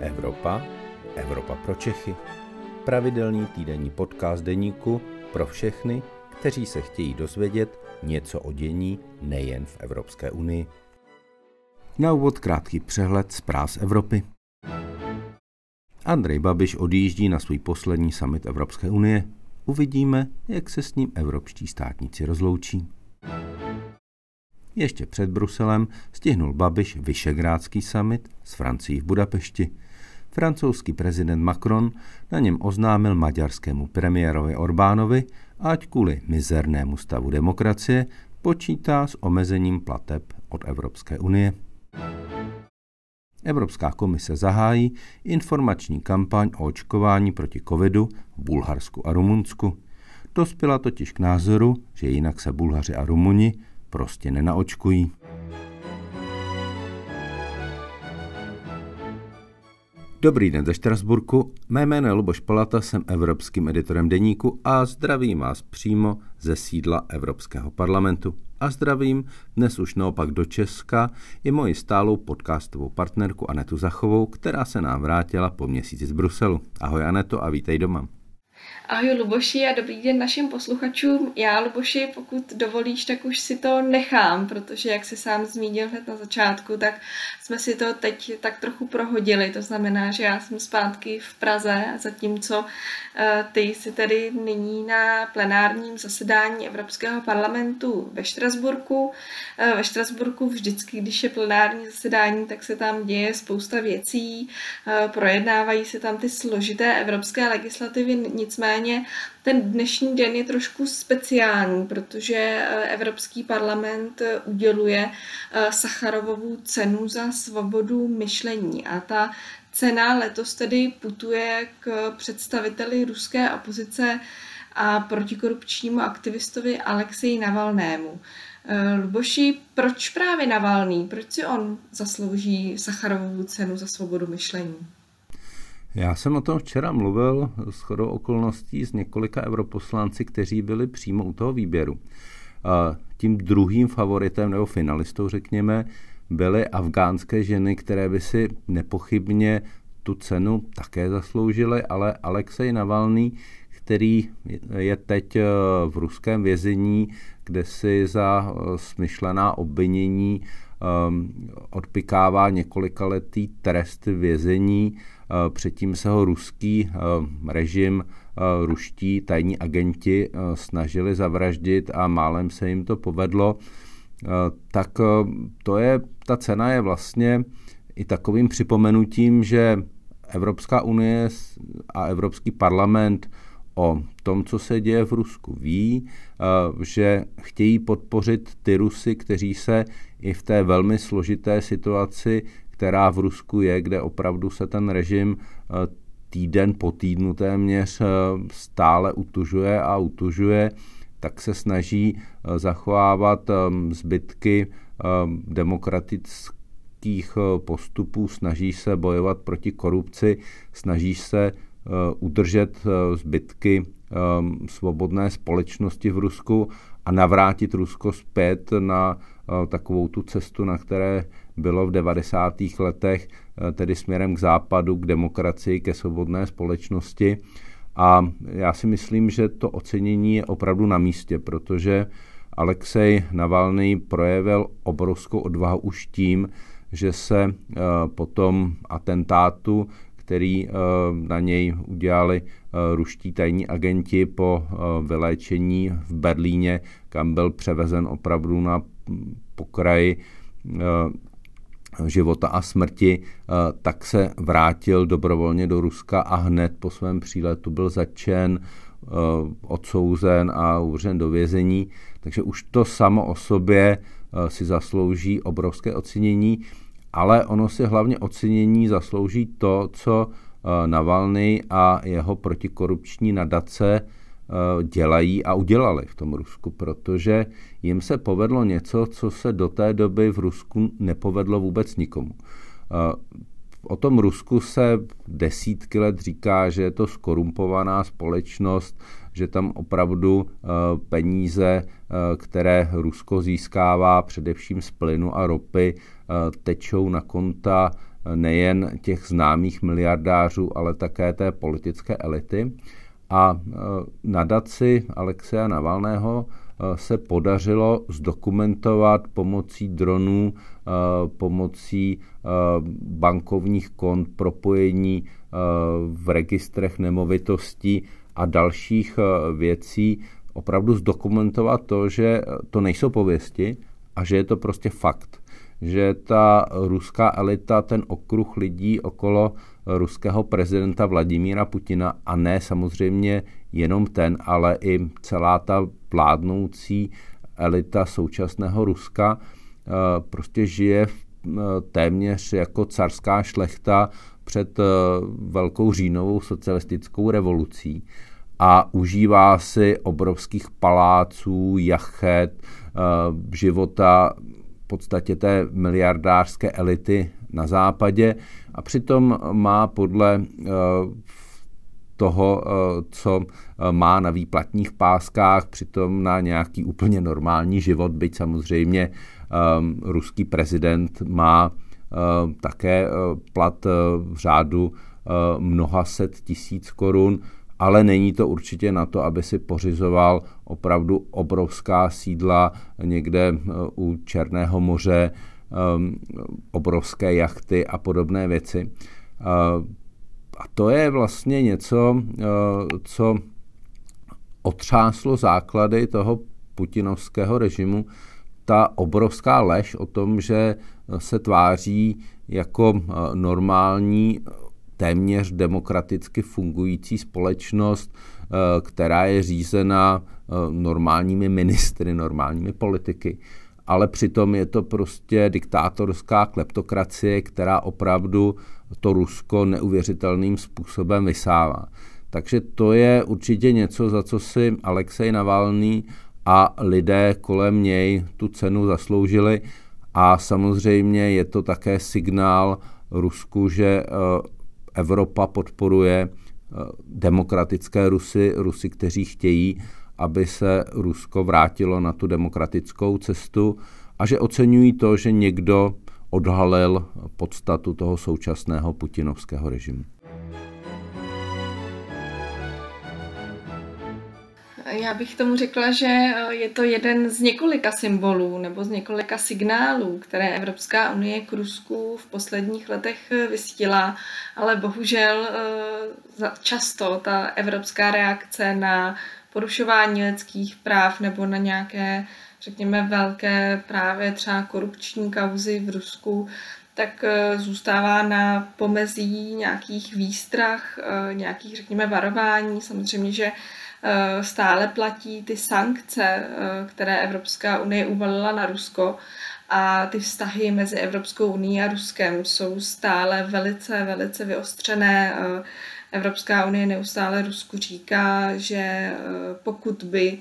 Evropa, Evropa pro Čechy. Pravidelný týdenní podcast deníku pro všechny, kteří se chtějí dozvědět něco o dění nejen v Evropské unii. Na úvod krátký přehled zpráv z Evropy. Andrej Babiš odjíždí na svůj poslední summit Evropské unie. Uvidíme, jak se s ním evropští státníci rozloučí. Ještě před Bruselem stihnul Babiš Vyšegrádský summit s Francií v Budapešti. Francouzský prezident Macron na něm oznámil maďarskému premiérovi Orbánovi, ať kvůli mizernému stavu demokracie počítá s omezením plateb od Evropské unie. Evropská komise zahájí informační kampaň o očkování proti covidu v Bulharsku a Rumunsku. Dospěla totiž k názoru, že jinak se Bulhaři a Rumuni prostě nenaočkují. Dobrý den ze Štrasburku, mé jméno je Luboš Palata, jsem evropským editorem deníku a zdravím vás přímo ze sídla Evropského parlamentu. A zdravím dnes už naopak do Česka i moji stálou podcastovou partnerku Anetu Zachovou, která se nám vrátila po měsíci z Bruselu. Ahoj Aneto a vítej doma. Ahoj Luboši a dobrý den našim posluchačům. Já, Luboši, pokud dovolíš, tak už si to nechám, protože jak se sám zmínil hned na začátku, tak jsme si to teď tak trochu prohodili. To znamená, že já jsem zpátky v Praze, zatímco eh, ty jsi tedy nyní na plenárním zasedání Evropského parlamentu ve Štrasburku. Eh, ve Štrasburku vždycky, když je plenární zasedání, tak se tam děje spousta věcí, eh, projednávají se tam ty složité evropské legislativy, nicméně ten dnešní den je trošku speciální, protože eh, Evropský parlament eh, uděluje eh, Sacharovovu cenu za svobodu myšlení a ta cena letos tedy putuje k představiteli ruské opozice a protikorupčnímu aktivistovi Alexeji Navalnému. Luboši, proč právě Navalný? Proč si on zaslouží Sacharovovu cenu za svobodu myšlení? Já jsem o tom včera mluvil s chodou okolností s několika europoslanci, kteří byli přímo u toho výběru. Tím druhým favoritem nebo finalistou, řekněme, byly afgánské ženy, které by si nepochybně tu cenu také zasloužily, ale Alexej Navalný, který je teď e, v ruském vězení, kde si za e, smyšlená obvinění odpikává několikaletý trest vězení, Eh, předtím se ho ruský eh, režim, eh, ruští tajní agenti snažili zavraždit a málem se jim to povedlo, tak to je, ta cena je vlastně i takovým připomenutím, že Evropská unie a Evropský parlament o tom, co se děje v Rusku, ví, že chtějí podpořit ty Rusy, kteří se i v té velmi složité situaci která v Rusku je, kde opravdu se ten režim eh, týden po týdnu téměř eh, stále utužuje a utužuje, tak se snaží eh, zachovávat zbytky demokratických postupů, snaží se bojovat proti korupci, snaží se udržet zbytky svobodné společnosti v Rusku a navrátit Rusko zpět na takovou tu cestu, na které bylo v 90. letech, eh, tedy směrem k západu, k demokracii, ke svobodné společnosti. A já si myslím, že to ocenění je opravdu na místě, protože Alexej Navalny projevil obrovskou odvahu už tím, že se eh, po tom atentátu, který eh, na něj udělali ruští tajní agenti po vyléčení v Berlíně, kam byl převezen opravdu na pokraji života a smrti, eh, tak se vrátil dobrovolně do Ruska a hned po svém příletu byl začen, eh, odsouzen a uvřen do vězení. Takže už to samo o sobě eh, si zaslouží obrovské ocenění, ale ono si hlavně ocenění zaslouží to, co Navalny a jeho protikorupční nadace Eh, dělají a udělali v tom Rusku, protože jim se povedlo něco, co se do té doby v Rusku nepovedlo vůbec nikomu. Eh, o tom Rusku se desítky let říká, že je to skorumpovaná společnost, že tam opravdu eh, peníze, které Rusko získává především z plynu a ropy, tečou na konta nejen těch známých miliardářů, ale také té politické elity. A nadaci Alexeja Navalného se podařilo zdokumentovat pomocí dronů, pomocí bankovních kont, propojení v registrech nemovitostí a dalších věcí opravdu zdokumentovat to, že to nejsou pověsti a že je to prostě fakt. Že ta ruská elita, ten okruh lidí okolo ruského prezidenta Vladimíra Putina a ne samozřejmě jenom ten, ale i celá ta vládnoucí elita současného Ruska eh, prostě žije eh, téměř jako carská šlechta před eh, velkou říjnovou socialistickou revolucí a užívá si obrovských paláců, jachet, života v podstatě té miliardářské elity na západě a přitom má podle toho, eh, co eh, má na výplatních páskách, přitom na nějaký úplně normální život, byť samozřejmě um, ruský prezident má také plat v řádu mnoha set tisíc korun, ale není to určitě na to, aby si pořizoval opravdu obrovská sídla někde u Černého moře, obrovské jachty a podobné věci. Uh, a to je vlastně něco, eh, co otřáslo základy toho putinovského režimu, ta obrovská lež o tom, že se tváří jako eh, normální, téměř demokraticky fungující společnost, která je řízena normálními ministry, normálními politiky. Ale přitom je to prostě diktátorská kleptokracie, která opravdu to Rusko neuvěřitelným způsobem vysává. Takže to je určitě něco, za co si Alexej Navalný a lidé kolem něj tu cenu zasloužili. A samozřejmě je to také signál Rusku, že eh, Evropa podporuje eh, demokratické Rusy, Rusy, kteří chtějí, aby se Rusko vrátilo na tu demokratickou cestu a že oceňují to, že někdo odhalil podstatu toho současného putinovského režimu. Já bych tomu řekla, že je to jeden z několika symbolů nebo z několika signálů, které Evropská unie k Rusku v posledních letech vysílá, ale bohužel eh, často ta evropská reakce na porušování lidských práv nebo na nějaké řekněme, velké právě třeba korupční kauzy v Rusku, tak eh, zůstává na pomezí nějakých výstrach, eh, nějakých, řekněme, varování. Samozřejmě, že eh, stále platí ty sankce, které Evropská unie uvalila na Rusko a ty vztahy mezi Evropskou unii a Ruskem jsou stále velice, velice vyostřené. Evropská unie neustále Rusku říká, že pokud by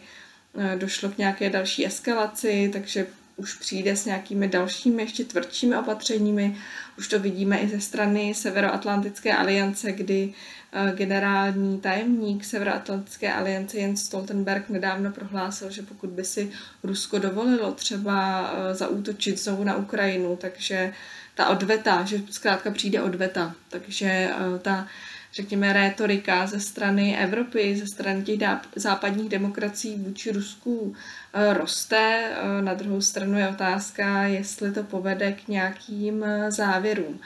Eh, došlo k nějaké další eskalaci, takže už přijde s nějakými dalšími, ještě tvrdšími opatřeními. Už to vidíme i ze strany Severoatlantické aliance, kdy eh, generální tajemník Severoatlantické aliance Jens Stoltenberg nedávno prohlásil, že pokud by si Rusko dovolilo třeba eh, zaútočit znovu na Ukrajinu, takže ta odveta, že zkrátka přijde odveta, takže ta řekněme, rétorika ze strany Evropy, ze strany těch západních demokracií vůči Rusku eh, roste. Eh, na druhou stranu je otázka, jestli to povede k nějakým eh, závěrům.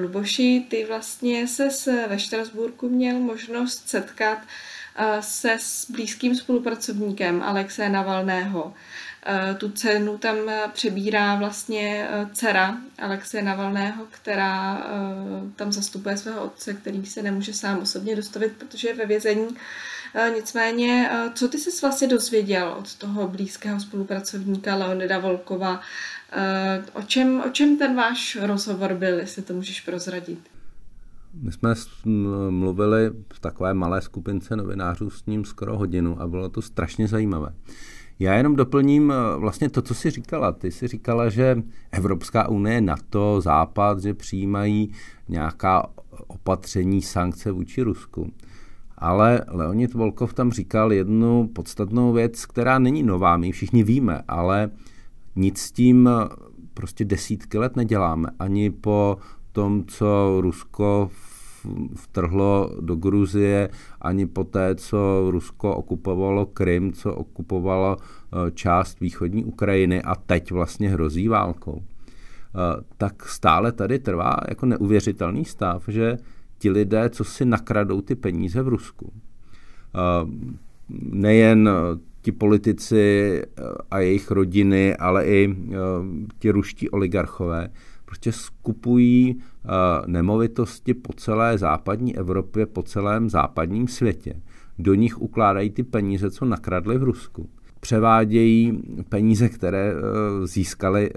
Luboši, ty vlastně se ve Štrasburku měl možnost setkat se s blízkým spolupracovníkem Alexe Navalného. Tu cenu tam přebírá vlastně eh, dcera Alexeje Navalného, která tam zastupuje svého otce, který se nemůže sám osobně dostavit, protože je ve vězení. Nicméně, co ty jsi vlastně dozvěděl od toho blízkého spolupracovníka Leonida Volkova? O čem, o čem ten váš rozhovor byl, jestli to můžeš prozradit? My jsme mluvili v takové malé skupince novinářů s ním skoro hodinu a bylo to strašně zajímavé. Já jenom doplním eh, vlastně to, co jsi říkala. Ty jsi říkala, že Evropská unie, NATO, Západ, že přijímají nějaká opatření, sankce vůči Rusku. Ale Leonid Volkov tam říkal jednu podstatnou věc, která není nová, my všichni víme, ale nic s tím eh, prostě desítky let neděláme. Ani po tom, co Rusko vtrhlo do Gruzie, ani po té, co Rusko okupovalo Krym, co okupovalo eh, část východní Ukrajiny a teď vlastně hrozí válkou. Eh, tak stále tady trvá jako neuvěřitelný stav, že ti lidé, co si nakradou ty peníze v Rusku, eh, nejen ti politici a jejich rodiny, ale i ti ruští oligarchové, prostě skupují nemovitosti po celé západní Evropě, po celém západním světě. Do nich ukládají ty peníze, co nakradli v Rusku. Převádějí peníze, které získali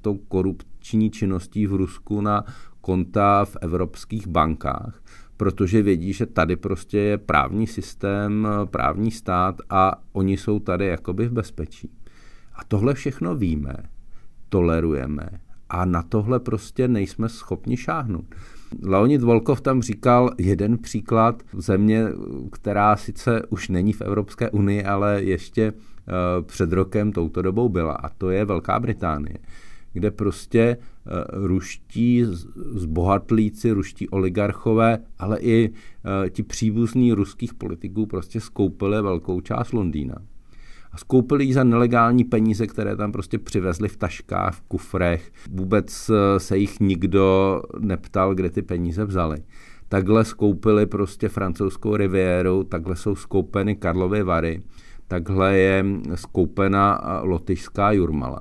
tou korupční činností v Rusku na konta v evropských bankách, protože vědí, že tady prostě je právní systém, právní stát a oni jsou tady jakoby v bezpečí. A tohle všechno víme, tolerujeme a na tohle prostě nejsme schopni šáhnout. Leonid Volkov tam říkal jeden příklad země, která sice už není v Evropské unii, ale ještě eh, před rokem touto dobou byla a to je Velká Británie, kde prostě eh, ruští zbohatlíci, ruští oligarchové, ale i eh, ti příbuzní ruských politiků prostě skoupili velkou část Londýna a skoupili ji za nelegální peníze, které tam prostě přivezli v taškách, v kufrech. Vůbec eh, se jich nikdo neptal, kde ty peníze vzali. Takhle skoupili prostě francouzskou riviéru, takhle jsou skoupeny Karlovy Vary, takhle je skoupena eh, lotyšská Jurmala.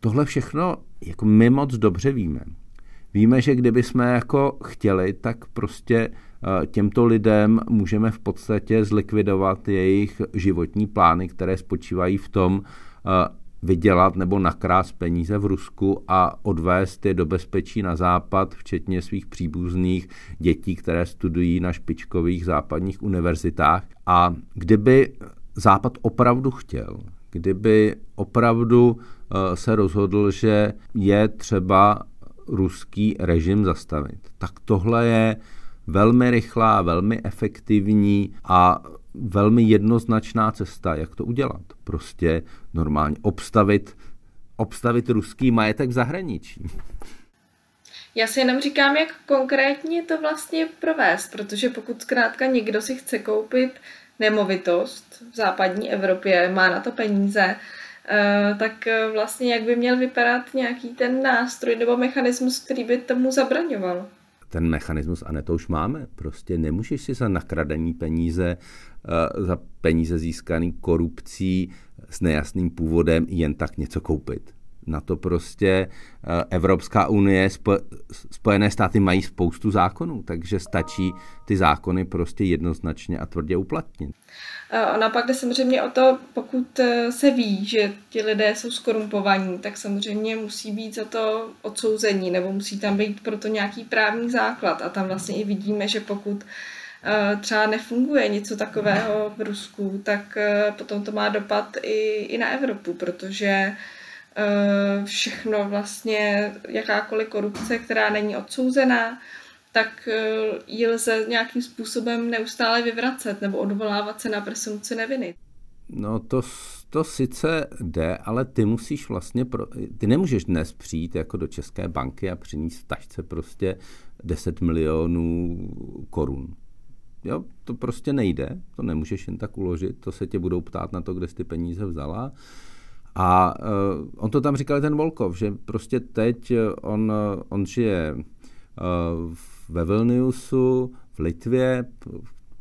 Tohle všechno jako my moc dobře víme. Víme, že kdyby jsme jako chtěli, tak prostě těmto lidem můžeme v podstatě zlikvidovat jejich životní plány, které spočívají v tom eh, vydělat nebo nakrást peníze v Rusku a odvést je do bezpečí na západ, včetně svých příbuzných dětí, které studují na špičkových západních univerzitách. A kdyby Západ opravdu chtěl, kdyby opravdu eh, se rozhodl, že je třeba ruský režim zastavit, tak tohle je velmi rychlá, velmi efektivní a velmi jednoznačná cesta, jak to udělat. Prostě normálně obstavit, obstavit ruský majetek v zahraničí. Já si jenom říkám, jak konkrétně to vlastně provést, protože pokud zkrátka někdo si chce koupit nemovitost v západní Evropě, má na to peníze, eh, tak vlastně jak by měl vypadat nějaký ten nástroj nebo mechanismus, který by tomu zabraňoval? Ten mechanismus, a ne to už máme. Prostě nemůžeš si za nakradení peníze, eh, za peníze získaný korupcí s nejasným původem jen tak něco koupit. Na to prostě eh, Evropská unie, Spojené státy mají spoustu zákonů, takže stačí ty zákony prostě jednoznačně a tvrdě uplatnit. Ona pak jde samozřejmě o to, pokud eh, se ví, že ti lidé jsou skorumpovaní, tak samozřejmě musí být za to odsouzení, nebo musí tam být proto nějaký právní základ. A tam vlastně i vidíme, že pokud eh, třeba nefunguje něco takového v Rusku, tak potom to má dopad i, i na Evropu, protože Eh, všechno vlastně, jakákoliv korupce, která není odsouzená, tak eh, ji lze nějakým způsobem neustále vyvracet nebo odvolávat se na presumci neviny. No to, to sice jde, ale ty musíš vlastně, pro, ty nemůžeš dnes přijít jako do České banky a přinést v tašce prostě 10 milionů korun. Jo, to prostě nejde, to nemůžeš jen tak uložit, to se tě budou ptát na to, kde jsi ty peníze vzala. A uh, on to tam říkal ten Volkov, že prostě teď on, on žije uh, ve Vilniusu, v Litvě,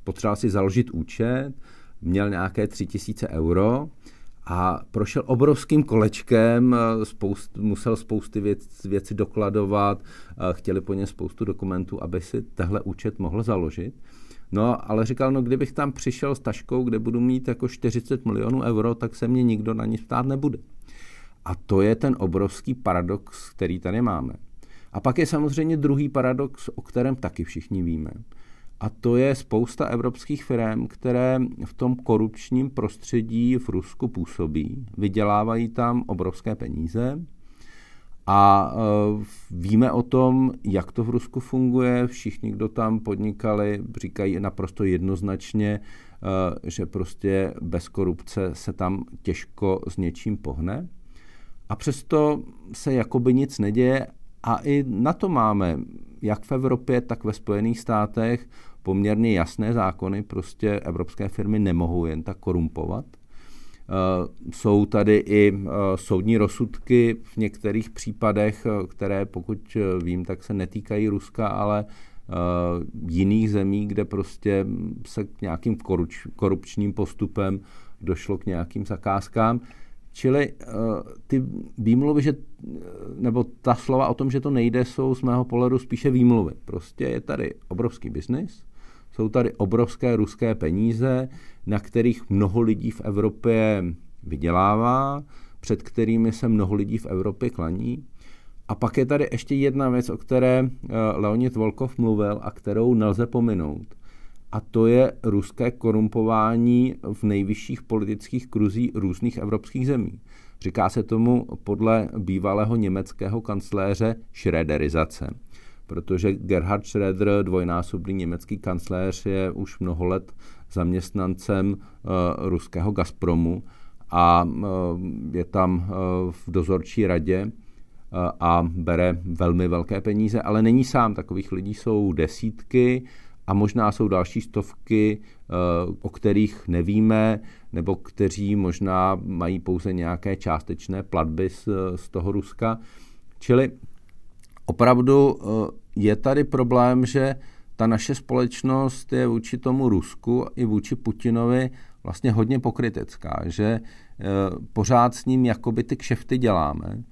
potřeboval si založit účet, měl nějaké tři tisíce euro a prošel obrovským kolečkem, spoust, musel spousty věc, věci dokladovat, chtěli po něm spoustu dokumentů, aby si tehle účet mohl založit. No, ale říkal, no kdybych tam přišel s taškou, kde budu mít jako 40 milionů euro, tak se mě nikdo na ní ptát nebude. A to je ten obrovský paradox, který tady máme. A pak je samozřejmě druhý paradox, o kterém taky všichni víme. A to je spousta evropských firm, které v tom korupčním prostředí v Rusku působí, vydělávají tam obrovské peníze a uh, víme o tom, jak to v Rusku funguje. Všichni, kdo tam podnikali, říkají naprosto jednoznačně, uh, že prostě bez korupce se tam těžko s něčím pohne. A přesto se jakoby nic neděje A i na to máme, jak v Evropě, tak ve Spojených státech, poměrně jasné zákony. Prostě evropské firmy nemohou jen tak korumpovat. Jsou tady i soudní rozsudky v některých případech, které pokud vím, tak se netýkají Ruska, ale jiných zemí, kde prostě se k nějakým korupčním postupem došlo k nějakým zakázkám. Čili ty výmluvy, že, nebo ta slova o tom, že to nejde, jsou z mého pohledu spíše výmluvy. Prostě je tady obrovský biznis, jsou tady obrovské ruské peníze, na kterých mnoho lidí v Evropě vydělává, před kterými se mnoho lidí v Evropě klaní. A pak je tady ještě jedna věc, o které eh, Leonid Volkov mluvil a kterou nelze pominout a to je ruské korumpování v nejvyšších politických kruzích různých evropských zemí. Říká se tomu podle bývalého německého kancléře šrederizace, protože Gerhard Schröder, dvojnásobný německý kancléř, je už mnoho let zaměstnancem uh, ruského Gazpromu a uh, je tam uh, v dozorčí radě a bere velmi velké peníze, ale není sám. Takových lidí jsou desítky a možná jsou další stovky, eh, o kterých nevíme, nebo kteří možná mají pouze nějaké částečné platby z, z toho Ruska. Čili opravdu eh, je tady problém, že ta naše společnost je vůči tomu Rusku i vůči Putinovi vlastně hodně pokrytecká, že eh, pořád s ním jakoby ty kšefty děláme,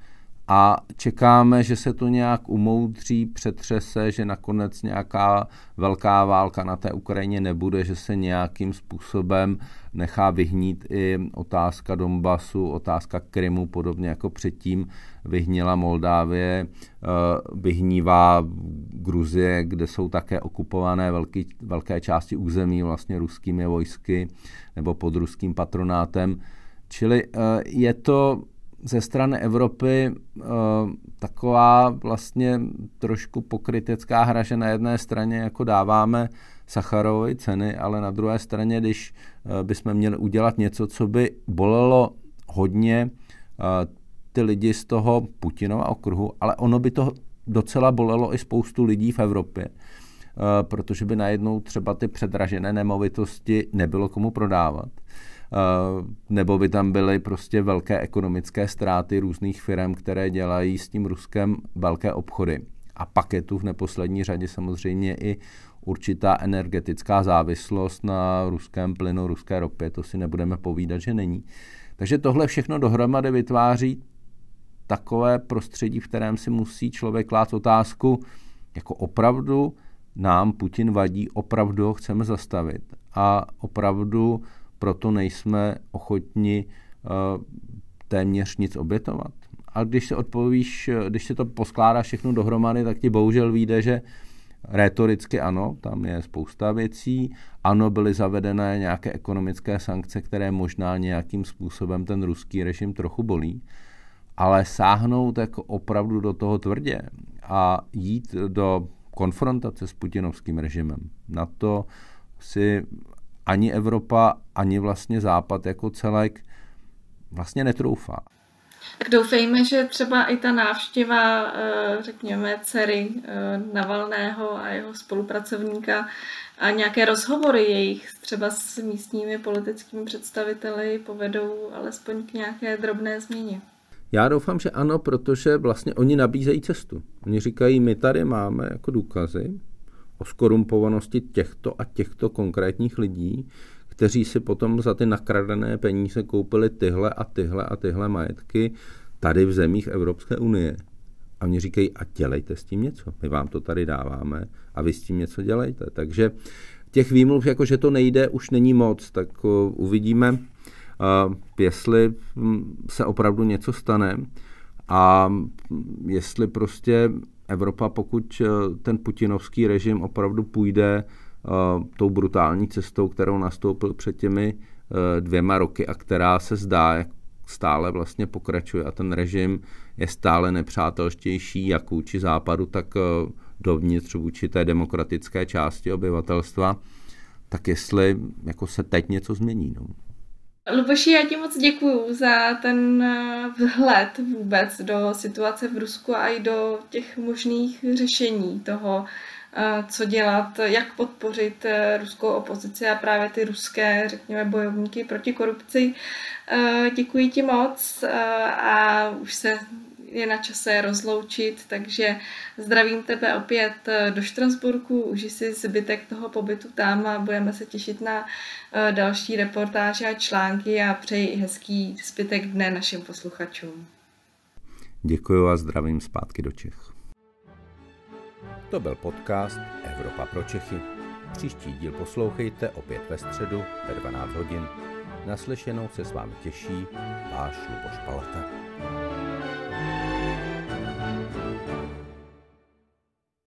a čekáme, že se to nějak umoudří, přetřese, že nakonec nějaká velká válka na té Ukrajině nebude, že se nějakým způsobem nechá vyhnít i otázka Donbasu, otázka Krymu, podobně jako předtím vyhnila Moldávie, eh, vyhnívá Gruzie, kde jsou také okupované velký, velké části území vlastně ruskými vojsky nebo pod ruským patronátem. Čili eh, je to ze strany Evropy uh, taková vlastně trošku pokrytecká hra, že na jedné straně jako dáváme Sacharovy ceny, ale na druhé straně, když uh, bychom měli udělat něco, co by bolelo hodně uh, ty lidi z toho Putinova okruhu, ale ono by to docela bolelo i spoustu lidí v Evropě, protože by najednou třeba ty předražené nemovitosti nebylo komu prodávat. Eh, nebo by tam byly prostě velké ekonomické ztráty různých firm, které dělají s tím Ruskem velké obchody. A pak je tu v neposlední řadě samozřejmě i určitá energetická závislost na ruském plynu, ruské ropě, to si nebudeme povídat, že není. Takže tohle všechno dohromady vytváří takové prostředí, v kterém si musí člověk klát otázku, jako opravdu nám Putin vadí, opravdu ho chceme zastavit a opravdu proto nejsme ochotni eh, téměř nic obětovat. A když se odpovíš, když se to poskládá všechno dohromady, tak ti bohužel vyjde, že Rétoricky ano, tam je spousta věcí. Ano, byly zavedené nějaké ekonomické sankce, které možná nějakým způsobem ten ruský režim trochu bolí, ale sáhnout jako opravdu do toho tvrdě a jít do konfrontace s putinovským režimem, na to si ani Evropa, ani vlastně Západ jako celek vlastně netroufá. Tak doufejme, že třeba i ta návštěva, eh, řekněme, dcery eh, Navalného a jeho spolupracovníka a nějaké rozhovory jejich třeba s místními politickými představiteli povedou alespoň k nějaké drobné změně. Já doufám, že ano, protože vlastně oni nabízejí cestu. Oni říkají, my tady máme jako důkazy, o skorumpovanosti těchto a těchto konkrétních lidí, kteří si potom za ty nakradené peníze koupili tyhle a tyhle a tyhle majetky tady v zemích Evropské unie. A oni říkají, a dělejte s tím něco. My vám to tady dáváme a vy s tím něco dělejte. Takže těch výmluv, jako že to nejde, už není moc, tak uvidíme, jestli hm, se opravdu něco stane a jestli prostě Evropa, pokud eh, ten putinovský režim opravdu půjde uh, tou brutální cestou, kterou nastoupil před těmi uh, dvěma roky a která se zdá, jak stále vlastně pokračuje a ten režim je stále nepřátelštější jak vůči západu, tak dovnitř vůči té demokratické části obyvatelstva, tak jestli jako se teď něco změní. No. Luboši, já ti moc děkuju za ten eh, vhled vůbec do situace v Rusku a i do těch možných řešení toho, eh, co dělat, jak podpořit eh, ruskou opozici a právě ty ruské, řekněme, bojovníky proti korupci. Děkuji ti moc a už se je na čase rozloučit, takže zdravím tebe opět eh, do Štrasburku, uži si zbytek toho pobytu tam a budeme se těšit na eh, další reportáže a články a přeji hezký zbytek dne našim posluchačům. Děkuji a zdravím zpátky do Čech. To byl podcast Evropa pro Čechy. Příští díl poslouchejte opět ve středu ve 12 hodin. Naslyšenou se s vámi těší váš Luboš Palata.